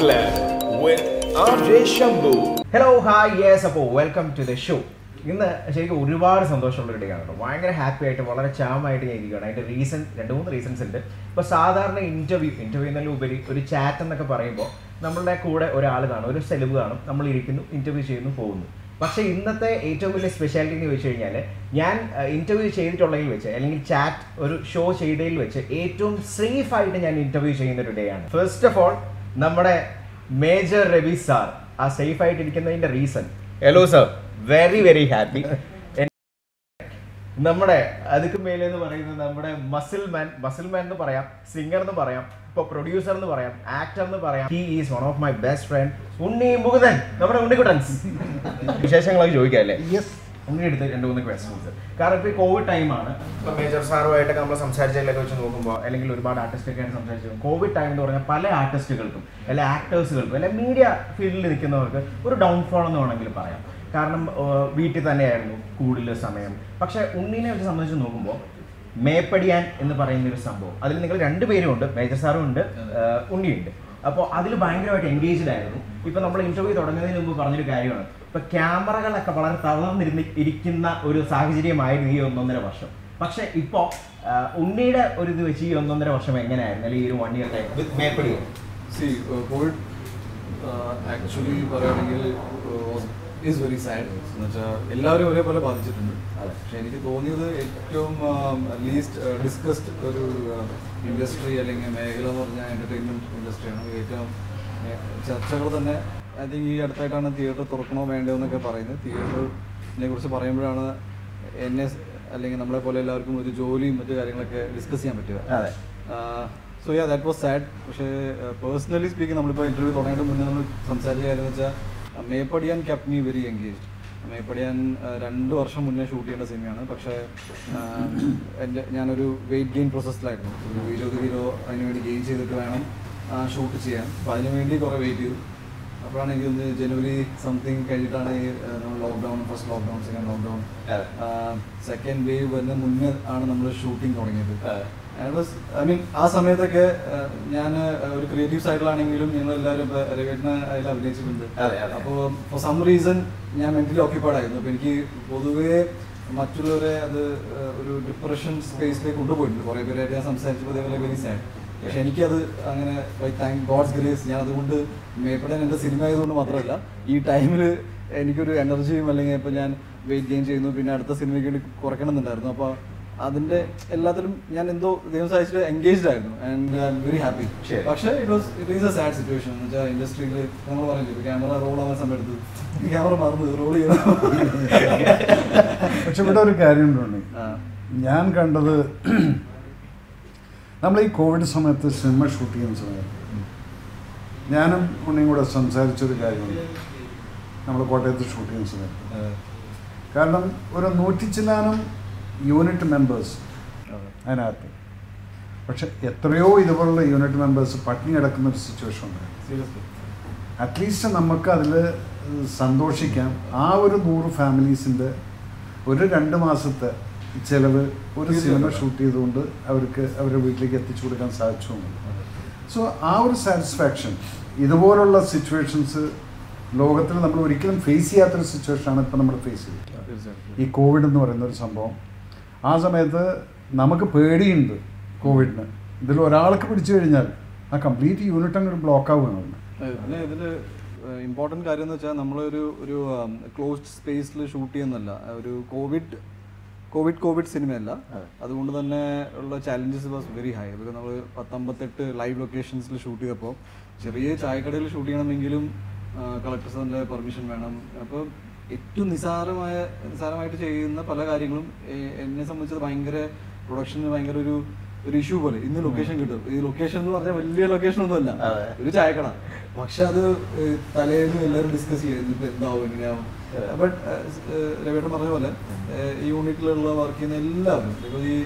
Club with RJ Shambhu. Hello hi yes അപ്പോൾ welcome to the show ഇന്ന് ശരിക്കും ഒരുപാട് സന്തോഷമുള്ള ഒരു ഡേ ആണ് കേട്ടോ. ഭയങ്കര ഹാപ്പി ആയിട്ട് വളരെ ചാമായിട്ട് ഞാൻ ഇരിക്കുകയാണ്. അതിന്റെ റീസൺ രണ്ട് മൂന്ന് റീസൺസ് ഉണ്ട്. ഇപ്പോൾ സാധാരണ ഇന്റർവ്യൂ ഇന്റർവ്യൂ എന്നാലും ഉപരി ഒരു ചാറ്റ് എന്നൊക്കെ പറയുമ്പോൾ നമ്മളുടെ കൂടെ ഒരാൾ കാണും ഒരു സെലവ് കാണും. നമ്മൾ ഇരിക്കുന്നു ഇന്റർവ്യൂ ചെയ്യുന്നു പോകുന്നു. പക്ഷേ ഇന്നത്തെ ഏറ്റവും വലിയ സ്പെഷ്യാലിറ്റി എന്ന് ചോദിച്ചു കഴിഞ്ഞാൽ ഞാൻ ഇന്റർവ്യൂ ചെയ്തിട്ടുള്ളതിൽ വെച്ച് അല്ലെങ്കിൽ ചാറ്റ് ഒരു ഷോ ചെയ്തതിൽ വെച്ച് ഏറ്റവും സേഫ് ആയിട്ട് ഞാൻ ഇന്റർവ്യൂ ചെയ്യുന്ന ഒരു ഡേ ആണ്. ഫസ്റ്റ് ഓഫ് ഓൾ നമ്മുടെ മേജർ രവി സാർ ആ സേഫ് ആയിട്ട് ഇരിക്കുന്നതിന്റെ reason hello sir very very happy നമ്മുടെ അതുക്ക് മേലെ എന്ന് പറയുന്നത് നമ്മുടെ മസിൽ മാൻ മസിൽ മാൻ എന്ന് പറയാം സിംഗർ എന്ന് പറയാം ഇപ്പൊ പ്രൊഡ്യൂസർ എന്ന് പറയാം ആക്ടർ എന്ന് പറയാം. He is one of my best friend Unni Mukundan നമ്മുടെ ഉണ്ണിക്കുട്ടൻസ്. വിശേഷങ്ങളൊക്കെ ചോദിക്കാം അല്ലേ ഉണ്ണി എടുത്ത് രണ്ട് മൂന്ന് ക്വസ്റ്റ്യൻസ് കാരണം ഇപ്പോൾ കോവിഡ് ടൈമാണ് ഇപ്പോൾ മേജർ സാറുമായിട്ടൊക്കെ നമ്മൾ സംസാരിച്ചതിലൊക്കെ വെച്ച് നോക്കുമ്പോൾ അല്ലെങ്കിൽ ഒരുപാട് ആർട്ടിസ്റ്റൊക്കെയാണ് സംസാരിച്ചത് കോവിഡ് ടൈം എന്ന് പറഞ്ഞാൽ പല ആർട്ടിസ്റ്റുകൾക്കും അല്ലെ ആക്ടേഴ്സുകൾക്കും അല്ലെ മീഡിയ ഫീൽഡിൽ നിൽക്കുന്നവർക്ക് ഒരു ഡൗൺഫോൾ എന്ന് വേണമെങ്കിൽ പറയാം. കാരണം വീട്ടിൽ തന്നെയായിരുന്നു കൂടുതൽ സമയം. പക്ഷെ ഉണ്ണീനെ വെച്ച് സംബന്ധിച്ച് നോക്കുമ്പോൾ മേപ്പടിയാൻ എന്ന് പറയുന്ന ഒരു സംഭവം. അതിൽ നിങ്ങൾ രണ്ടുപേരും ഉണ്ട് മേജർ സാറും ഉണ്ട് ഉണ്ണിയുണ്ട്. അപ്പോൾ അതിൽ ഭയങ്കരമായിട്ട് എൻഗേജ്ഡ് ആയിരുന്നു. ഇപ്പൊ നമ്മൾ ഇന്റർവ്യൂ തുടങ്ങുന്നതിന് മുമ്പ് പറഞ്ഞൊരു കാര്യമാണ്. ഇപ്പൊ ക്യാമറകളൊക്കെ വളരെ തളർന്നിരുന്ന് ഇരിക്കുന്ന ഒരു സാഹചര്യമായിരുന്നു ഈ ഒന്നൊന്നര വർഷം. പക്ഷെ ഇപ്പോ ഉണ്ണിയുടെ ഒരു ഇത് വെച്ച് ഈ ഒന്നൊന്നര വർഷം എങ്ങനെയായിരുന്നു? അല്ലെങ്കിൽ ഈ ഒരു വൺ ഇയർ ടൈം മേപ്പടിയോ? കോവിഡ് ആക്ച്വലി പറയുകയാണെങ്കിൽ ഈസ് വെരി സാഡ് എന്ന് വെച്ചാൽ എല്ലാവരും ഒരേപോലെ ബാധിച്ചിട്ടുണ്ട്. പക്ഷെ എനിക്ക് തോന്നിയത് ഏറ്റവും ലീസ്റ്റ് ഡിസ്കസ്ഡ് ഒരു ഇൻഡസ്ട്രി അല്ലെങ്കിൽ മേഖല എന്ന് പറഞ്ഞാൽ എന്റർടൈൻമെന്റ് ഇൻഡസ്ട്രിയാണ് ഏറ്റവും ചർച്ചകൾ തന്നെ ഐ തിങ്ക് ഈ അടുത്തായിട്ടാണ് തിയേറ്റർ തുറക്കണോ വേണ്ടോ എന്നൊക്കെ പറയുന്നത്. തിയേറ്ററിനെ കുറിച്ച് പറയുമ്പോഴാണ് എന്നെ അല്ലെങ്കിൽ നമ്മളെ പോലെ എല്ലാവർക്കും ഒരു ജോലിയും മറ്റു കാര്യങ്ങളൊക്കെ ഡിസ്കസ് ചെയ്യാൻ പറ്റുക. So ya that was sad പക്ഷേ പേഴ്സണലി സ്പീക്കിംഗ് നമ്മളിപ്പോൾ ഇന്റർവ്യൂ തുടങ്ങിയിട്ട് മുന്നേ നമ്മൾ സംസാരിച്ച കാര്യം എന്ന് വെച്ചാൽ Meppadiyan kept me very engage Meppadiyan രണ്ട് വർഷം മുന്നേ ഷൂട്ട് ചെയ്യേണ്ട സിനിമയാണ്. പക്ഷേ എന്റെ ഞാനൊരു വെയിറ്റ് ഗെയിൻ പ്രോസസ്സിലായിരുന്നു ഒരു ഇരുപത് കിലോ അതിന് വേണ്ടി ഗെയിൻ ചെയ്തിട്ട് വേണം ഷൂട്ട് ചെയ്യാൻ. അപ്പോൾ അതിന് വേണ്ടി കുറേ വെയിറ്റ് ചെയ്തു. അപ്പോഴാണ് എനിക്ക് തോന്നുന്നത് ജനുവരി സംതിങ് കഴിഞ്ഞിട്ടാണ് ഈ നമ്മൾ lockdown first lockdown second lockdown second wave വരുന്ന മുന്നേ ആണ് നമ്മൾ ഷൂട്ടിംഗ് തുടങ്ങിയത്. ഐ മീൻ ആ സമയത്തൊക്കെ ഞാൻ ഒരു ക്രിയേറ്റീവ് സൈഡിലാണെങ്കിലും ഞങ്ങൾ എല്ലാവരും രവേട്ടിനെ അതിൽ അഭിനയിച്ചിട്ടുണ്ട്. അപ്പോൾ ഫോർ സം റീസൺ ഞാൻ മെന്റലി ഓക്യുപ്പൈഡ് ആയിരുന്നു. അപ്പോൾ എനിക്ക് പൊതുവേ മറ്റുള്ളവരെ അത് ഒരു ഡിപ്രഷൻ സ്പേസിലേക്ക് കൊണ്ടുപോയിട്ടുണ്ട്. കുറേ പേരായിട്ട് ഞാൻ സംസാരിച്ചപ്പോൾ അതേപോലെ വെരി സാഡ് പക്ഷെ എനിക്കത് അങ്ങനെ ബൈ താങ്ക് ഗോഡ്സ് ഗ്രേസ് ഞാൻ അതുകൊണ്ട് മേപ്പടൻ എന്റെ സിനിമ ആയതുകൊണ്ട് മാത്രമല്ല ഈ ടൈമിൽ എനിക്കൊരു എനർജിയും അല്ലെങ്കിൽ ഇപ്പോൾ ഞാൻ വെയിറ്റ് ഗെയിൻ ചെയ്യുന്നു പിന്നെ അടുത്ത സിനിമയ്ക്ക് വേണ്ടി കുറയ്ക്കണമെന്നുണ്ടായിരുന്നു അപ്പോൾ അതിന്റെ എല്ലാത്തിലും ഞാൻ എന്തോ ദൈവം സഹായിച്ചിട്ട് എൻഗേജ്ഡ് ആയിരുന്നു. And I am very happy. പക്ഷേ it was it is a sad situation എന്ന് വെച്ചാൽ ഇൻഡസ്ട്രിയിൽ നമ്മൾ പറഞ്ഞില്ല ക്യാമറ റോൾ ആവാൻ സമയത്ത് ക്യാമറ മറന്നു റോൾ ചെയ്യണം പക്ഷെ ഇവിടെ ഒരു കാര്യം ഉണ്ട് ഞാൻ കണ്ടത് നമ്മൾ ഈ കോവിഡ് സമയത്ത് സിനിമ ഷൂട്ട് ചെയ്യുന്ന സമയത്ത് ഞാനും ഉണ്ണിയും കൂടെ സംസാരിച്ചൊരു കാര്യമുണ്ട്. നമ്മൾ കോട്ടയത്ത് ഷൂട്ട് ചെയ്യുന്ന സമയത്ത്. കാരണം ഒരു നൂറ്റി ചില്ലാനും യൂണിറ്റ് മെമ്പേഴ്സ് അതിനകത്ത്. പക്ഷെ എത്രയോ ഇതുപോലുള്ള യൂണിറ്റ് മെമ്പേഴ്സ് പട്ടിണി കിടക്കുന്ന ഒരു സിറ്റുവേഷൻ ഉണ്ട്. അറ്റ്ലീസ്റ്റ് നമുക്ക് അതിൽ സന്തോഷിക്കാം. ആ ഒരു നൂറ് ഫാമിലീസിന്റെ ഒരു രണ്ട് മാസത്തെ ചിലവ് ഒരു സിനിമ ഷൂട്ട് ചെയ്തുകൊണ്ട് അവർക്ക് അവരുടെ വീട്ടിലേക്ക് എത്തിച്ചു കൊടുക്കാൻ സാധിച്ചു സോ ആ ഒരു സാറ്റിസ്ഫാക്ഷൻ ഇതുപോലുള്ള സിറ്റുവേഷൻസ് ലോകത്തിൽ നമ്മൾ ഒരിക്കലും ഫേസ് ചെയ്യാത്തൊരു സിറ്റുവേഷനാണ് ഇപ്പം നമ്മൾ ഫേസ് ചെയ്തത് ഈ കോവിഡ് എന്ന് പറയുന്ന ഒരു സംഭവം ആ സമയത്ത് നമുക്ക് പേടിയുണ്ട് കോവിഡിന്. ഇതിൽ ഒരാൾക്ക് പിടിച്ചു കഴിഞ്ഞാൽ ആ കംപ്ലീറ്റ് യൂണിറ്റ് അങ്ങോട്ട് ബ്ലോക്ക് ആവുകയാണ് ഇതിൽ ഇമ്പോർട്ടന്റ് കാര്യം എന്ന് വെച്ചാൽ നമ്മളൊരു ഒരു ക്ലോസ്ഡ് സ്പേസിൽ ഷൂട്ട് ചെയ്യുന്നല്ല ഒരു കോവിഡ് കോവിഡ് കോവിഡ് സിനിമയല്ല. അതുകൊണ്ട് തന്നെ ഉള്ള ചാലഞ്ചസ് വാസ് വെരി ഹൈ ഇപ്പോൾ നമ്മൾ പത്തമ്പത്തെട്ട് ലൈവ് ലൊക്കേഷൻസിൽ ഷൂട്ട് ചെയ്തപ്പോൾ ചെറിയ ചായക്കടയിൽ ഷൂട്ട് ചെയ്യണമെങ്കിലും കളക്ടേഴ്സിന്റെ പെർമിഷൻ വേണം. അപ്പോൾ ഏറ്റവും നിസാരമായ നിസാരമായിട്ട് ചെയ്യുന്ന പല കാര്യങ്ങളും എന്നെ സംബന്ധിച്ചത് ഭയങ്കര പ്രൊഡക്ഷന് ഭയങ്കര ഒരു ഒരു ഇഷ്യൂ പോലെ. ഇന്ന് ലൊക്കേഷൻ കിട്ടും. ഈ ലൊക്കേഷൻ എന്ന് പറഞ്ഞാൽ വലിയ ലൊക്കേഷൻ ഒന്നുമല്ല. ഒരു ചായക്കട. പക്ഷെ അത് തലേന്ന് എല്ലാവരും ഡിസ്കസ് ചെയ്യുന്നു ഇപ്പൊ എന്താവും എങ്ങനെയാവും. ബട്ട് രവേട്ടൻ പറഞ്ഞ പോലെ ഈ യൂണിറ്റിലുള്ള വർക്ക് ചെയ്യുന്ന എല്ലാവരും ഇപ്പോൾ ഈ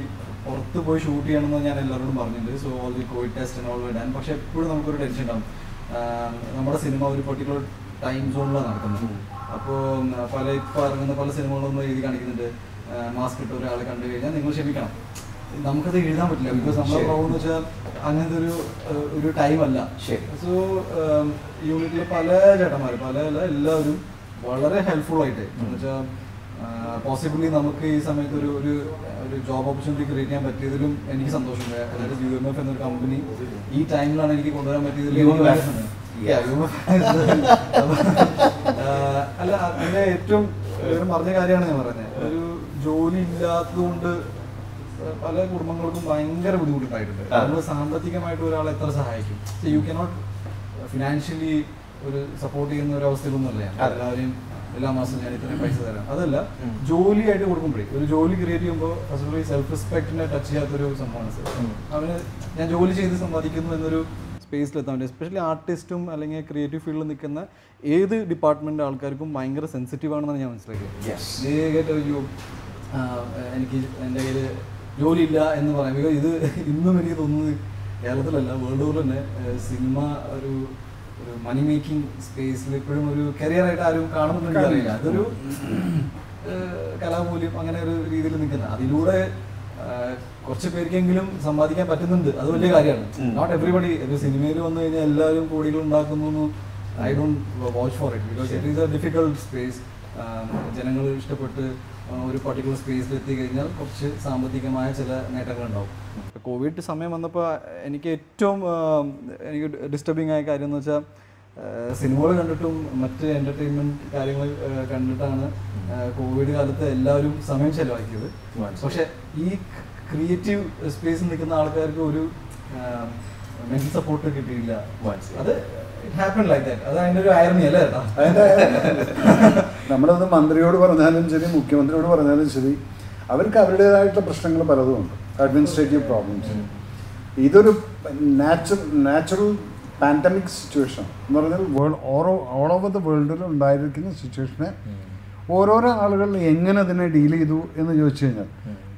പുറത്ത് പോയി ഷൂട്ട് ചെയ്യണമെന്ന് ഞാൻ എല്ലാവരോടും പറഞ്ഞിട്ടുണ്ട്. So all the covid test and all that പക്ഷെ എപ്പോഴും നമുക്കൊരു ടെൻഷൻ ഉണ്ടാവും. നമ്മുടെ സിനിമ ഒരു പെർട്ടിക്കുലർ ടൈം സോണിലാണ് നടക്കുന്നത്. അപ്പോൾ പല ഇപ്പോൾ ഇറങ്ങുന്ന പല സിനിമകളൊന്നും എഴുതി കാണിക്കുന്നുണ്ട്. മാസ്ക് ഇട്ട ഒരാളെ കണ്ടു കഴിഞ്ഞാൽ നിങ്ങൾ ക്ഷമിക്കണം. നമുക്കത് എഴുതാൻ പറ്റില്ല. ബിക്കോസ് നമ്മുടെ ശരി. പ്രോബ്ലം എന്ന് വെച്ചാൽ അങ്ങനത്തെ ഒരു ഒരു ടൈം അല്ല. സോ യൂണിറ്റിലെ പല ചേട്ടന്മാർ പല എല്ലാവരും വളരെ ഹെൽപ്ഫുൾ ആയിട്ട് എന്ന് വെച്ചാൽ പോസിബിളി നമുക്ക് ഈ സമയത്ത് ഒരു ഒരു ഒരു ജോബ് ഓപ്പർച്യൂണിറ്റി ക്രിയേറ്റ് ചെയ്യാൻ പറ്റിയതിലും എനിക്ക് സന്തോഷമുണ്ട്. അതായത് യു എം എഫ് എന്നൊരു കമ്പനി ഈ ടൈമിലാണ് എനിക്ക് കൊണ്ടുവരാൻ പറ്റിയതിൽ അല്ല അതിന്റെ ഏറ്റവും ഒരു പറഞ്ഞ കാര്യമാണ് ഞാൻ പറഞ്ഞത്. ഒരു ജോലി ഇല്ലാത്തതുകൊണ്ട് പല കുടുംബങ്ങൾക്കും ഭയങ്കര ബുദ്ധിമുട്ടുണ്ടായിട്ടുണ്ട്. നമ്മൾ സാമ്പത്തികമായിട്ട് ഒരാളെ എത്ര സഹായിക്കും? യു കനോട്ട് ഫിനാൻഷ്യലി ഒരു സപ്പോർട്ട് ചെയ്യുന്ന ഒരു അവസ്ഥയിലൊന്നുമല്ല. എല്ലാവരെയും എല്ലാ മാസവും ഞാൻ ഇത്രയും പൈസ തരാം. അതല്ല ജോലി ജോലിയായിട്ട് കൊടുക്കുമ്പോഴേ ഒരു ജോലി ക്രിയേറ്റ് ചെയ്യുമ്പോൾ ഫസ്റ്റ് സെൽഫ് റെസ്പെക്ടിനെ ടച്ച് ചെയ്യാത്തൊരു സംഭവമാണ്. സർ. അവന് ഞാൻ ജോലി ചെയ്ത് സമ്പാദിക്കുന്നു എന്നൊരു സ്പേസിലെത്താൻ പറ്റും. എസ്പെഷ്യലി ആർട്ടിസ്റ്റും അല്ലെങ്കിൽ ക്രിയേറ്റീവ് ഫീൽഡിൽ നിൽക്കുന്ന ഏത് ഡിപ്പാർട്ട്മെന്റ് ആൾക്കാർക്കും ഭയങ്കര സെൻസിറ്റീവ് ആണെന്നാണ് ഞാൻ മനസ്സിലാക്കിയത്. ആ, എനിക്ക് എന്റെ കയ്യിൽ ജോലിയില്ല എന്ന് പറയാം. ബിക്കോസ് ഇത് ഇന്നും എനിക്ക് തോന്നുന്നത് കേരളത്തിലല്ല വേൾഡ് ടൂർ തന്നെ സിനിമ ഒരു ഒരു മണി മേക്കിംഗ് സ്പേസിൽ ഇപ്പോഴും ഒരു കരിയർ ആയിട്ട് ആരും കാണുന്നുണ്ടെന്ന് അറിയില്ല അതൊരു കലാമൂല്യം അങ്ങനെ ഒരു രീതിയിൽ നിൽക്കുന്നത്. അതിലൂടെ കുറച്ച് പേർക്കെങ്കിലും സമ്പാദിക്കാൻ പറ്റുന്നുണ്ട്. അത് വലിയ കാര്യമാണ്. നോട്ട് എവറിബഡി ഒരു സിനിമയിൽ വന്നു കഴിഞ്ഞാൽ എല്ലാവരും കോടികൾ ഉണ്ടാക്കുന്നു I don't watch for it because it is a difficult space ജനങ്ങൾ ഇഷ്ടപ്പെട്ട് ഒരു പർട്ടിക്കുലർ സ്പേസിൽ എത്തി കഴിഞ്ഞാൽ കുറച്ച് സാമ്പത്തികമായ ചില നേട്ടങ്ങൾ ഉണ്ടാവും. കോവിഡ് സമയം വന്നപ്പോൾ എനിക്ക് ഏറ്റവും എനിക്ക് ഡിസ്റ്റർബിങ് ആയ കാര്യം എന്ന് വെച്ചാൽ സിനിമകൾ കണ്ടിട്ടും മറ്റ് എന്റർടൈൻമെന്റ് കാര്യങ്ങൾ കണ്ടിട്ടാണ് കോവിഡ് കാലത്ത് എല്ലാവരും സമയം ചെലവാക്കിയത്. പക്ഷെ ഈ ക്രിയേറ്റീവ് സ്പേസിൽ നിൽക്കുന്ന ആൾക്കാർക്ക് ഒരു മെന്റൽ സപ്പോർട്ട് കിട്ടിയില്ല. അത് നമ്മളത് മന്ത്രിയോട് പറഞ്ഞാലും ശരി മുഖ്യമന്ത്രിയോട് പറഞ്ഞാലും ശരി അവർക്ക് അവരുടേതായിട്ടുള്ള പ്രശ്നങ്ങൾ പലതും ഉണ്ട്. അഡ്മിനിസ്ട്രേറ്റീവ് പ്രോബ്ലംസ് ഇതൊരു നാച്ചുറൽ നാച്ചുറൽ പാൻഡമിക് സിറ്റുവേഷൻ എന്ന് പറഞ്ഞാൽ വേൾഡ് ഓരോ ഓൾ ഓവർ ദ വേൾഡിൽ ഉണ്ടായിരിക്കുന്ന സിറ്റുവേഷനെ ഓരോരോ ആളുകൾ എങ്ങനെ അതിനെ ഡീൽ ചെയ്തു എന്ന് ചോദിച്ചു കഴിഞ്ഞാൽ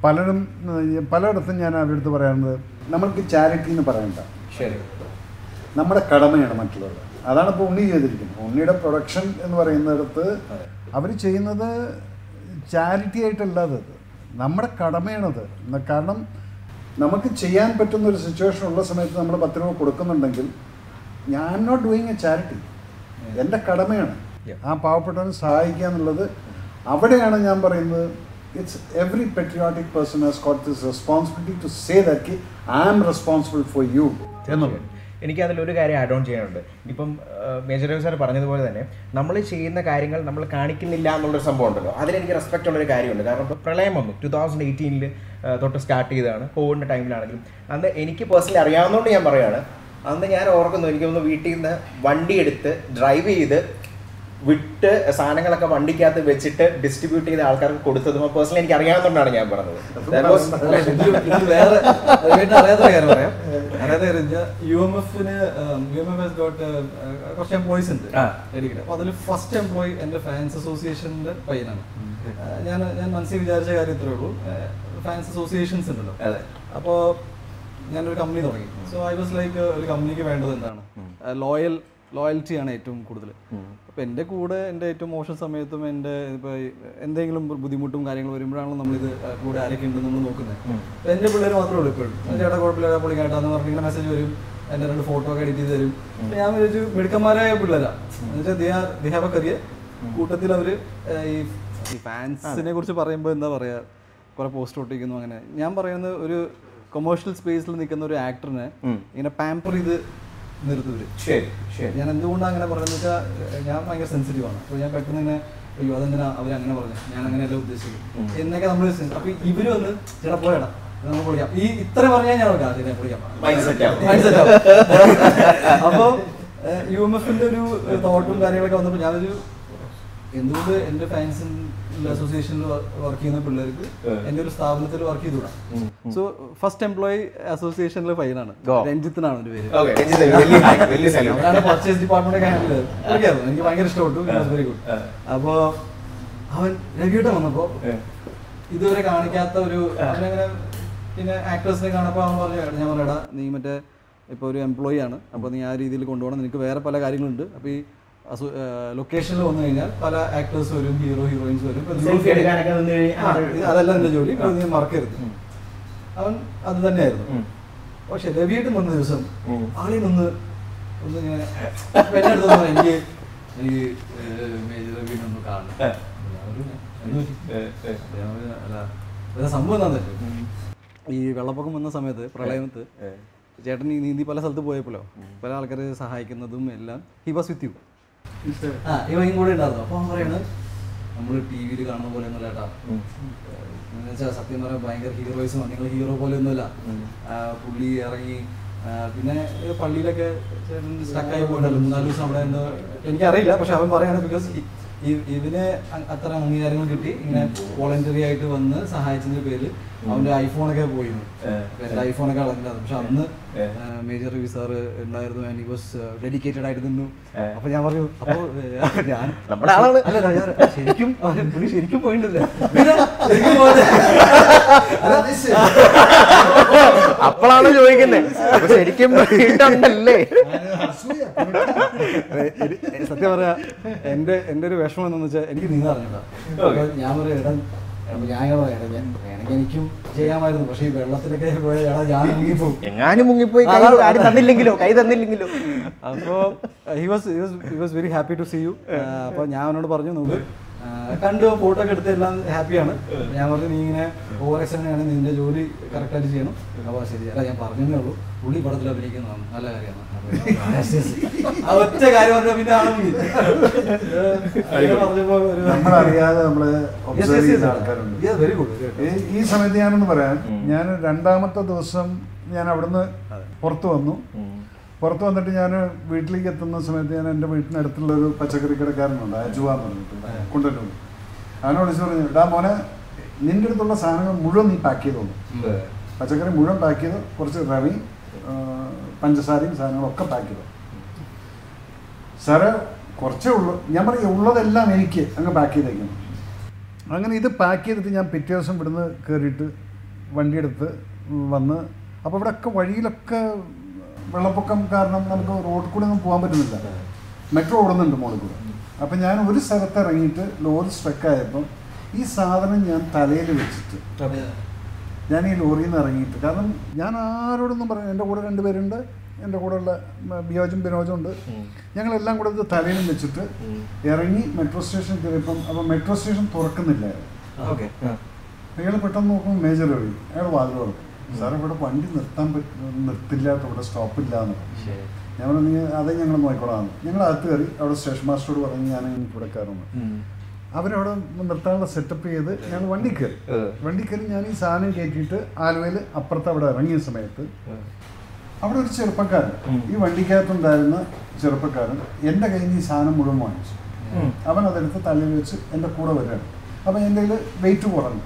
പലരും പലയിടത്തും ഞാൻ അവരുടെ അടുത്ത് പറയാറുണ്ട് നമ്മൾക്ക് ചാരിറ്റി എന്ന് പറയണ്ട. ശരി. നമ്മുടെ കടമയാണ് മറ്റുള്ളവർ അതാണ് ഇപ്പോൾ ഉണ്ണി ചെയ്തിരിക്കുന്നത്. ഉണ്ണിയുടെ പ്രൊഡക്ഷൻ എന്ന് പറയുന്നിടത്ത് അവർ ചെയ്യുന്നത് ചാരിറ്റി ആയിട്ടല്ലാതെ നമ്മുടെ കടമയാണത്. കാരണം നമുക്ക് ചെയ്യാൻ പറ്റുന്ന ഒരു സിറ്റുവേഷൻ ഉള്ള സമയത്ത് നമ്മൾ പത്ത് രൂപ കൊടുക്കുന്നുണ്ടെങ്കിൽ ഞാൻ നോട്ട് ഡൂയിങ് എ ചാരിറ്റി എന്റെ കടമയാണ്. ആ പാവപ്പെട്ടവനെ സഹായിക്കുക എന്നുള്ളത് അവിടെയാണ് ഞാൻ പറയുന്നത്. It's every patriotic person has got this responsibility to say that I am responsible for you എന്നുള്ളത്. എനിക്ക് അതിലൊരു കാര്യം ആഡ് ഓൺ ചെയ്യാനുണ്ട്. ഇപ്പം മേജർ രവി സാർ പറഞ്ഞതുപോലെ തന്നെ നമ്മൾ ചെയ്യുന്ന കാര്യങ്ങൾ നമ്മൾ കാണിക്കുന്നില്ല എന്നുള്ളൊരു സംഭവം ഉണ്ടല്ലോ. അതിലെനിക്ക് റെസ്പെക്റ്റ് ഉള്ളൊരു കാര്യമുണ്ട്. കാരണം ഇപ്പോൾ പ്രളയം വന്നു. ടു തൗസൻഡ് എയ്റ്റീനിൽ തൊട്ട് സ്റ്റാർട്ട് ചെയ്തതാണ്. കോവിഡിന്റെ ടൈമിലാണെങ്കിലും അന്ന് എനിക്ക് പേഴ്സണലി അറിയാവുന്നതുകൊണ്ട് ഞാൻ പറയുകയാണ് അന്ന് ഞാൻ ഓർക്കുന്നു എനിക്ക് ഒന്ന് വീട്ടിൽ നിന്ന് വണ്ടി എടുത്ത് ഡ്രൈവ് ചെയ്ത് വിട്ട് സാധനങ്ങളൊക്കെ വണ്ടിക്കകത്ത് വെച്ചിട്ട് ഡിസ്ട്രിബ്യൂട്ട് ചെയ്ത ആൾക്കാർക്ക് കൊടുത്തത് പേഴ്സണലി എനിക്ക് അറിയാവുന്നതുകൊണ്ടാണ് ഞാൻ പറഞ്ഞത്. വേറെ കാര്യം പറയാം? അതായത് കാര്യം യു എം എഫിന് U M F has got കുറച്ച് എംപ്ലോയീസ് ഉണ്ട്. അപ്പൊ അതിൽ ഫസ്റ്റ് എംപ്ലോയി എന്റെ ഫാൻസ് അസോസിയേഷന്റെ പയ്യനാണ്. ഞാൻ ഞാൻ മനസ്സിൽ വിചാരിച്ച കാര്യം ഇത്രേ ഉള്ളൂ. ഫാൻസ് അസോസിയേഷൻസ് ഉണ്ടല്ലോ. അതെ. അപ്പോൾ ഞാനൊരു കമ്പനി തുടങ്ങി. സോ ഐ വാസ് ലൈക്ക് ഒരു കമ്പനിക്ക് വേണ്ടത് എന്താണ്? ലോയൽ ലോയൽറ്റിയാണ് ഏറ്റവും കൂടുതൽ അപ്പം എന്റെ കൂടെ എന്റെ ഏറ്റവും മോശം സമയത്തും എന്റെ ഇപ്പോൾ എന്തെങ്കിലും ബുദ്ധിമുട്ടും കാര്യങ്ങളും വരുമ്പോഴാണല്ലോ നമ്മളിത് കൂടെ ആരൊക്കെ ഉണ്ടെന്ന് നമ്മൾ നോക്കുന്നത്. അപ്പം എന്റെ പിള്ളേർ മാത്രമേ ഉള്ളൂ ഇപ്പോഴും. ചേട്ടാ കുഴപ്പമില്ല പൊളി കേട്ടാന്ന് പറഞ്ഞിങ്ങനെ മെസ്സേജ് വരും. എന്റെ രണ്ട് ഫോട്ടോ ഒക്കെ എഡിറ്റ് ചെയ്ത് തരും. അപ്പം ഞാൻ വിചാരിച്ചു മിടുക്കന്മാരായ പിള്ളേരാണ് എന്നുവെച്ചാൽ they are they have a career കൂട്ടത്തിൽ അവർ ഈ ഈ ഫാൻസിനെ കുറിച്ച് പറയുമ്പോൾ എന്താ പറയുക കുറെ പോസ്റ്റ് ഒട്ടിക്കുന്നു അങ്ങനെ. ഞാൻ പറയുന്നത് ഒരു കൊമേഴ്ഷ്യൽ സ്പേസിൽ നിൽക്കുന്ന ഒരു ആക്ടറിനെ ഇങ്ങനെ പാമ്പർ ചെയ്ത് നിർത്തുവര്. ശരി ശരി. ഞാൻ എന്തുകൊണ്ടാണ് അങ്ങനെ പറയുന്നത് വെച്ചാൽ ഞാൻ ഭയങ്കര സെൻസിറ്റീവ് ആണ്. അപ്പോൾ ഞാൻ പെട്ടെന്ന് ഇങ്ങനെ അയ്യോ അതെന്തിനാ അവർ അങ്ങനെ പറഞ്ഞു? ഞാൻ അങ്ങനെയല്ല ഉദ്ദേശിക്കുന്നത് എന്നൊക്കെ നമ്മൾ അപ്പോൾ ഇവർ വന്ന് ചേട്ടാ പോയടാ പൊളിക്കാം. ഈ ഇത്ര പറഞ്ഞാൽ ഞാൻ പൊളിക്കാം. അപ്പോൾ യു എം എഫിന്റെ ഒരു തോട്ടും കാര്യങ്ങളൊക്കെ വന്നപ്പോൾ ഞാനൊരു എന്തുകൊണ്ട് എന്റെ ഫാൻസ് അസോസിയേഷനിൽ വർക്ക് ചെയ്യുന്ന പിള്ളേർക്ക് എന്റെ ഒരു സ്ഥാപനത്തിൽ വർക്ക് ചെയ്തുകൂടാ. സോ ഫസ്റ്റ് എംപ്ലോയി അസോസിയേഷനിലെ ഫൈനാണ് Go. രഞ്ജിത്തിനാണ് ഒരു പേര്. പർച്ചേസ് ഡിപ്പാർട്ട്മെന്റ് എനിക്ക് ഭയങ്കര ഇഷ്ടപ്പെട്ടു. വെരി ഗുഡ് അപ്പോ അവൻ രവിയുടെ വന്നപ്പോ ഇതുവരെ കാണിക്കാത്ത ഒരു അവനങ്ങനെ പിന്നെ ആക്ടേഴ്സിനെ കാണപ്പോ അവൻ പറഞ്ഞു ഞാൻ പറയടാ നീ മറ്റേ ഇപ്പൊ ഒരു എംപ്ലോയി ആണ്. അപ്പൊ നീ ആ രീതിയിൽ കൊണ്ടുപോകണം. നിനക്ക് വേറെ പല കാര്യങ്ങളുണ്ട്. അപ്പോൾ ഈ ലൊക്കേഷനിൽ വന്നു കഴിഞ്ഞാൽ പല ആക്ടേഴ്സ് വരും ഹീറോ ഹീറോയിൻസ് വരും. അതല്ല എന്റെ ജോലി. നീ മറക്കരുത്. അവൻ അത് തന്നെയായിരുന്നു. പക്ഷെ രവിയായിട്ട് വന്ന ദിവസം ആളെ ഒന്ന് ഒന്ന് ഇങ്ങനെ എനിക്ക് എനിക്ക് മേജർ രവിനെ ഒന്ന് കാണണം. സംഭവം എന്താ ഈ വെള്ളപ്പൊക്കം വന്ന സമയത്ത് പ്രളയത്ത്. ചേട്ടൻ നീന്തി പല സ്ഥലത്ത് പോയപ്പോഴോ? പല ആൾക്കാരെ സഹായിക്കുന്നതും എല്ലാം ഹി വാസ് വിത്ത് യു ആ ഇവൻ കൂടെ ഉണ്ടായിരുന്നു അപ്പൊ അവൻ പറയണത് നമ്മൾ ടി വിയിൽ കാണുന്ന പോലെ ഒന്നുമല്ല കേട്ടാ ഉം. എന്ന് വെച്ചാൽ സത്യം പറയാൻ ഭയങ്കര ഹീറോയിസം നിങ്ങൾ ഹീറോ പോലെ ഒന്നുമല്ല. പുള്ളി ഇറങ്ങി പിന്നെ പള്ളിയിലൊക്കെ സ്റ്റക്കായി പോയിട്ടുണ്ടല്ലോ മൂന്നാൽ ദിവസം അവിടെ എന്തോ എനിക്കറിയില്ല പക്ഷെ അവൻ പറയാണ് ബിക്കോസ് ഇവന് അത്ര അംഗീകാരങ്ങൾ കിട്ടി. ഇങ്ങനെ വോളണ്ടറി ആയിട്ട് വന്ന് സഹായിച്ചതിന്റെ പേരിൽ അവന്റെ ഐഫോണൊക്കെ പോയി. എന്റെ ഐഫോണൊക്കെ അളഞ്ഞത് പക്ഷെ അന്ന്. മേജർ രവി സാറ് ഉണ്ടായിരുന്നു ആൻഡ് ഹി വാസ് ഡെഡിക്കേറ്റഡ് ആയിട്ട് നിന്നു. അപ്പൊ ഞാൻ പറഞ്ഞു അപ്പൊ ഞാൻ. അല്ല ഞാൻ ശരിക്കും പുള്ളി ശരിക്കും പോയിട്ടില്ല അപ്പോഴാണ് ചോദിക്കുന്നത് ശരിക്കും സത്യം പറയാ എന്റെ എന്റെ ഒരു വിഷമം എന്താണെന്ന് വെച്ചാൽ എനിക്ക് നീന്താ അറിഞ്ഞൂടാ. അപ്പൊ ഞാൻ പറയാം അപ്പൊ ഞാൻ ഇങ്ങനെ പറയാം ഞാൻ വേണമെങ്കിൽ എനിക്കും ചെയ്യാമായിരുന്നു പക്ഷെ ഈ വെള്ളത്തിലൊക്കെ ഞാൻ എങ്ങാനും മുങ്ങിപ്പോയി കൈ ആരും തന്നില്ലെങ്കിലോ കൈ തന്നില്ലെങ്കിലോ? അപ്പോൾ he was he was very happy to see you അപ്പോൾ ഞാൻ അവനോട് പറഞ്ഞു നോക്ക് കണ്ടു ഫോട്ടോ ഒക്കെ എടുത്ത് എല്ലാം ഹാപ്പിയാണ് ഞാൻ പറഞ്ഞു നീ ഇങ്ങനെ ഓവർ എക്സനാണ് നിന്റെ ജോലി കറക്റ്റായിട്ട് ചെയ്യണം. അപ്പോൾ ശരി അല്ല ഞാൻ പറഞ്ഞേ ഉള്ളൂ. പുള്ളി പടത്തിൽ അഭിനയിക്കുന്നതാണ് നല്ല കാര്യമാണ്. ഒറ്റ കാര്യം പിന്നെ നമ്മളറിയാതെ നമ്മൾ ഒബ്സർവ്. ചെയ്യുന്ന ആൾക്കാരുണ്ട്. ഈ- സമയത്ത് ഞാനൊന്ന് പറയാം. ഞാൻ രണ്ടാമത്തെ ദിവസം ഞാൻ അവിടുന്ന് പുറത്തു വന്നു. പുറത്ത് വന്നിട്ട് ഞാൻ വീട്ടിലേക്ക് എത്തുന്ന സമയത്ത് ഞാൻ എന്റെ വീട്ടിനടുത്തുള്ള ഒരു പച്ചക്കറി കടക്കാരനുണ്ട് അജുവ എന്ന് പറഞ്ഞിട്ട്. കൊണ്ടുവരുന്നു അവനെ വിളിച്ചു പറഞ്ഞു ഇടാ മോനെ നിന്റെ അടുത്തുള്ള സാധനങ്ങൾ മുഴുവൻ നീ പാക്ക് ചെയ്തോന്നു പച്ചക്കറി മുഴുവൻ പാക്ക് ചെയ്ത് കുറച്ച് റവി പഞ്ചസാരയും സാധനങ്ങളും ഒക്കെ പാക്ക് ചെയ്തു. സാറ് കുറച്ചേ ഉള്ളൂ. ഞാൻ പറയും ഉള്ളതെല്ലാം എനിക്ക് അങ്ങ് പാക്ക് ചെയ്തേക്കുന്നു അങ്ങനെ ഇത് പാക്ക് ചെയ്തിട്ട് ഞാൻ പിറ്റേ ദിവസം ഇവിടുന്ന് കയറിയിട്ട് വണ്ടിയെടുത്ത് വന്ന് അപ്പോൾ ഇവിടെ ഒക്കെ വഴിയിലൊക്കെ വെള്ളപ്പൊക്കം കാരണം നമുക്ക് റോഡിൽ കൂടെ ഒന്നും പോകാൻ പറ്റുന്നില്ല. മെട്രോ ഓടുന്നുണ്ട് മോളിൽ കൂടെ. അപ്പം ഞാൻ ഒരു സ്ഥലത്ത് ഇറങ്ങിയിട്ട് ലോറി സ്ട്രക്കായപ്പം ഈ സാധനം ഞാൻ തലയിൽ വെച്ചിട്ട് ഞാൻ ഈ ലോറിയിൽ നിന്ന് ഇറങ്ങിയിട്ട്. കാരണം ഞാൻ ആരോടൊന്നും പറഞ്ഞു എന്റെ കൂടെ രണ്ടുപേരുണ്ട് എന്റെ കൂടെ ഉള്ള ബിയോജും ബിനോജും ഉണ്ട്. ഞങ്ങളെല്ലാം കൂടെ ഇത് തലയിൽ വെച്ചിട്ട് ഇറങ്ങി മെട്രോ സ്റ്റേഷൻ കയറിയപ്പം അപ്പം മെട്രോ സ്റ്റേഷൻ തുറക്കുന്നില്ലായിരുന്നു. അയാൾ പെട്ടെന്ന് നോക്കുമ്പോൾ മേജർ വഴി അയാൾ വാതിൽ തുറക്കും സാർ ഇവിടെ വണ്ടി നിർത്താൻ പറ്റും നിർത്തില്ല. ഇവിടെ സ്റ്റോപ്പില്ല എന്ന്. ഞാൻ പറഞ്ഞു "നീ അതേ ഞങ്ങൾ നോക്കിക്കോളാം ഞങ്ങൾ അകത്ത് കയറി അവിടെ സ്റ്റേഷൻ മാസ്റ്ററോട് പറഞ്ഞ് ഞാൻ ഇവിടെ കയറുന്നു അവരവിടെ നിർത്താനുള്ള സെറ്റപ്പ് ചെയ്ത് ഞങ്ങൾ വണ്ടി കയറി. വണ്ടി കയറി ഞാൻ ഈ സാധനം കയറ്റിയിട്ട് ആലുവയിൽ അപ്പുറത്ത് അവിടെ ഇറങ്ങിയ സമയത്ത് അവിടെ ഒരു ചെറുപ്പക്കാരൻ. ഈ വണ്ടിക്കകത്തുണ്ടായിരുന്ന ചെറുപ്പക്കാരൻ എന്റെ കയ്യിൽ നിന്ന് ഈ സാധനം മുഴുവൻ വാങ്ങിച്ചു. അവൻ അതെടുത്ത് തലയിൽ വെച്ച് എന്റെ കൂടെ വരികയാണ്. അപ്പം എന്റെ കയ്യിൽ വെയിറ്റ് കുറഞ്ഞു.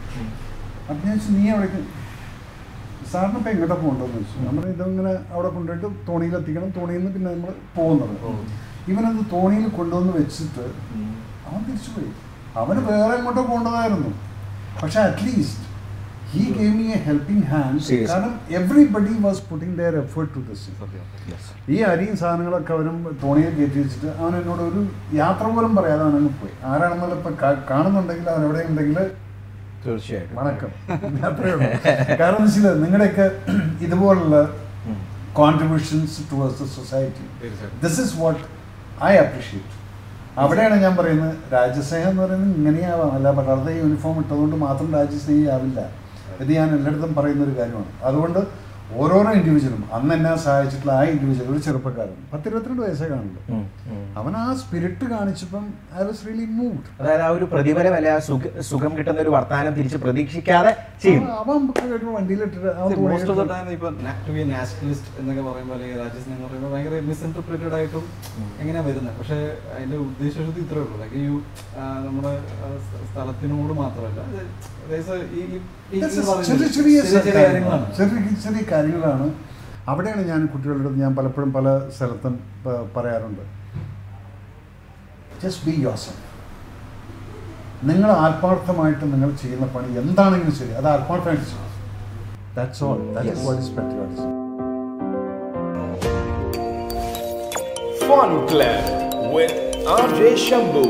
അപ്പം ഞാൻ നീ അവിടേക്ക് സാറിന് ഇപ്പം എങ്ങോട്ടാ പോകണ്ടെന്ന് വെച്ചു നമ്മൾ ഇതങ്ങനെ അവിടെ കൊണ്ടുപോയിട്ട് തോണിയിൽ എത്തിക്കണം. തോണിയിൽ നിന്ന് പിന്നെ നമ്മൾ പോകുന്നത്. ഇവനത് തോണിയിൽ കൊണ്ടുവന്ന് വെച്ചിട്ട് അവൻ തിരിച്ചു പോയി. അവന് വേറെ എങ്ങോട്ടോ പോകേണ്ടതായിരുന്നു പക്ഷെ at least he gave me a helping hand. കാരണം everybody was putting their effort to this ഈ അരിയും സാധനങ്ങളൊക്കെ അവനും തോണിയെ കയറ്റി വെച്ചിട്ട് അവൻ എന്നോട് ഒരു യാത്ര പോലും പറയാതെ അവനങ്ങ് പോയി. ആരാണെന്നുള്ള ഇപ്പൊ കാണുന്നുണ്ടെങ്കിൽ അവൻ എവിടെ ഉണ്ടെങ്കിൽ തീർച്ചയായിട്ടും. വണക്കം. അത്രയേ ഉള്ളൂ. കാരണം വെച്ചാൽ നിങ്ങളുടെയൊക്കെ ഇതുപോലുള്ള contributions towards the society this is what I appreciate അവിടെയാണ് ഞാൻ പറയുന്നത്. രാജ്യസ്നേഹം എന്ന് പറയുന്നത് ഇങ്ങനെയാവാം. അല്ല പലരുടെ യൂണിഫോം ഇട്ടതുകൊണ്ട് മാത്രം രാജ്യസ്നേഹി ആവില്ല. ഇത് ഞാൻ എല്ലായിടത്തും പറയുന്ന ഒരു കാര്യമാണ്. അതുകൊണ്ട് ഓരോരോ ഇൻഡിവിജ്വലും അന്ന് എന്നെ സഹായിച്ചിട്ടുള്ള ആ ഇൻഡിവിജ്വൽ ഒരു ചെറുപ്പക്കാരൻ. പത്തിരുപത്തിരണ്ട് വയസ്സേ കാണുള്ളൂ. അവൻ ആ സ്പിരിറ്റ് കാണിച്ചപ്പം ഐ വാസ് റിയലി മൂഡ് അതായത് ആ ഒരു പ്രതിഫലമല്ല സുഖം കിട്ടുന്ന ഒരു വർത്തമാനം തിരിച്ച് പ്രതീക്ഷിക്കാതെ ചെയ്യും അവൻ വണ്ടിയിലിട്ടിട്ട് മോസ്റ്റ് ഓഫ് ദ ടൈം ഇപ്പൊ ടു ബി നാഷണലിസ്റ്റ് എന്നൊക്കെ പറയുമ്പോൾ അല്ലെങ്കിൽ രാജ്യസ്നേഹം എന്ന് പറയുമ്പോൾ ഭയങ്കര മിസ്ഇന്റർപ്രറ്റഡ് ആയിട്ടും എങ്ങനെയാ വരുന്നത്? പക്ഷേ അതിന്റെ ഉദ്ദേശം ഇത്രേ ഉള്ളൂ. ലൈക്ക് യു നമ്മുടെ സ്ഥലത്തിനോട് മാത്രമല്ല. ചെറിയ ചെറിയ കാര്യങ്ങളാണ് കാര്യങ്ങളാണ്. ചെറിയ ചെറിയ കാര്യങ്ങളാണ്. അവിടെയാണ് ഞാൻ കുട്ടികളുടെ അടുത്ത് ഞാൻ പലപ്പോഴും പല സ്ഥലത്തും പറയാറുണ്ട്. ജസ്റ്റ് ബി യോസഫ് നിങ്ങൾ ആത്മാർത്ഥമായിട്ട് നിങ്ങൾ ചെയ്യുന്ന പണി എന്താണെങ്കിലും ശരി. അത് ആത്മാർത്ഥമായിട്ട് ചെയ്യും that's all that's what is patriotism Fun Club with RJ Shambhu.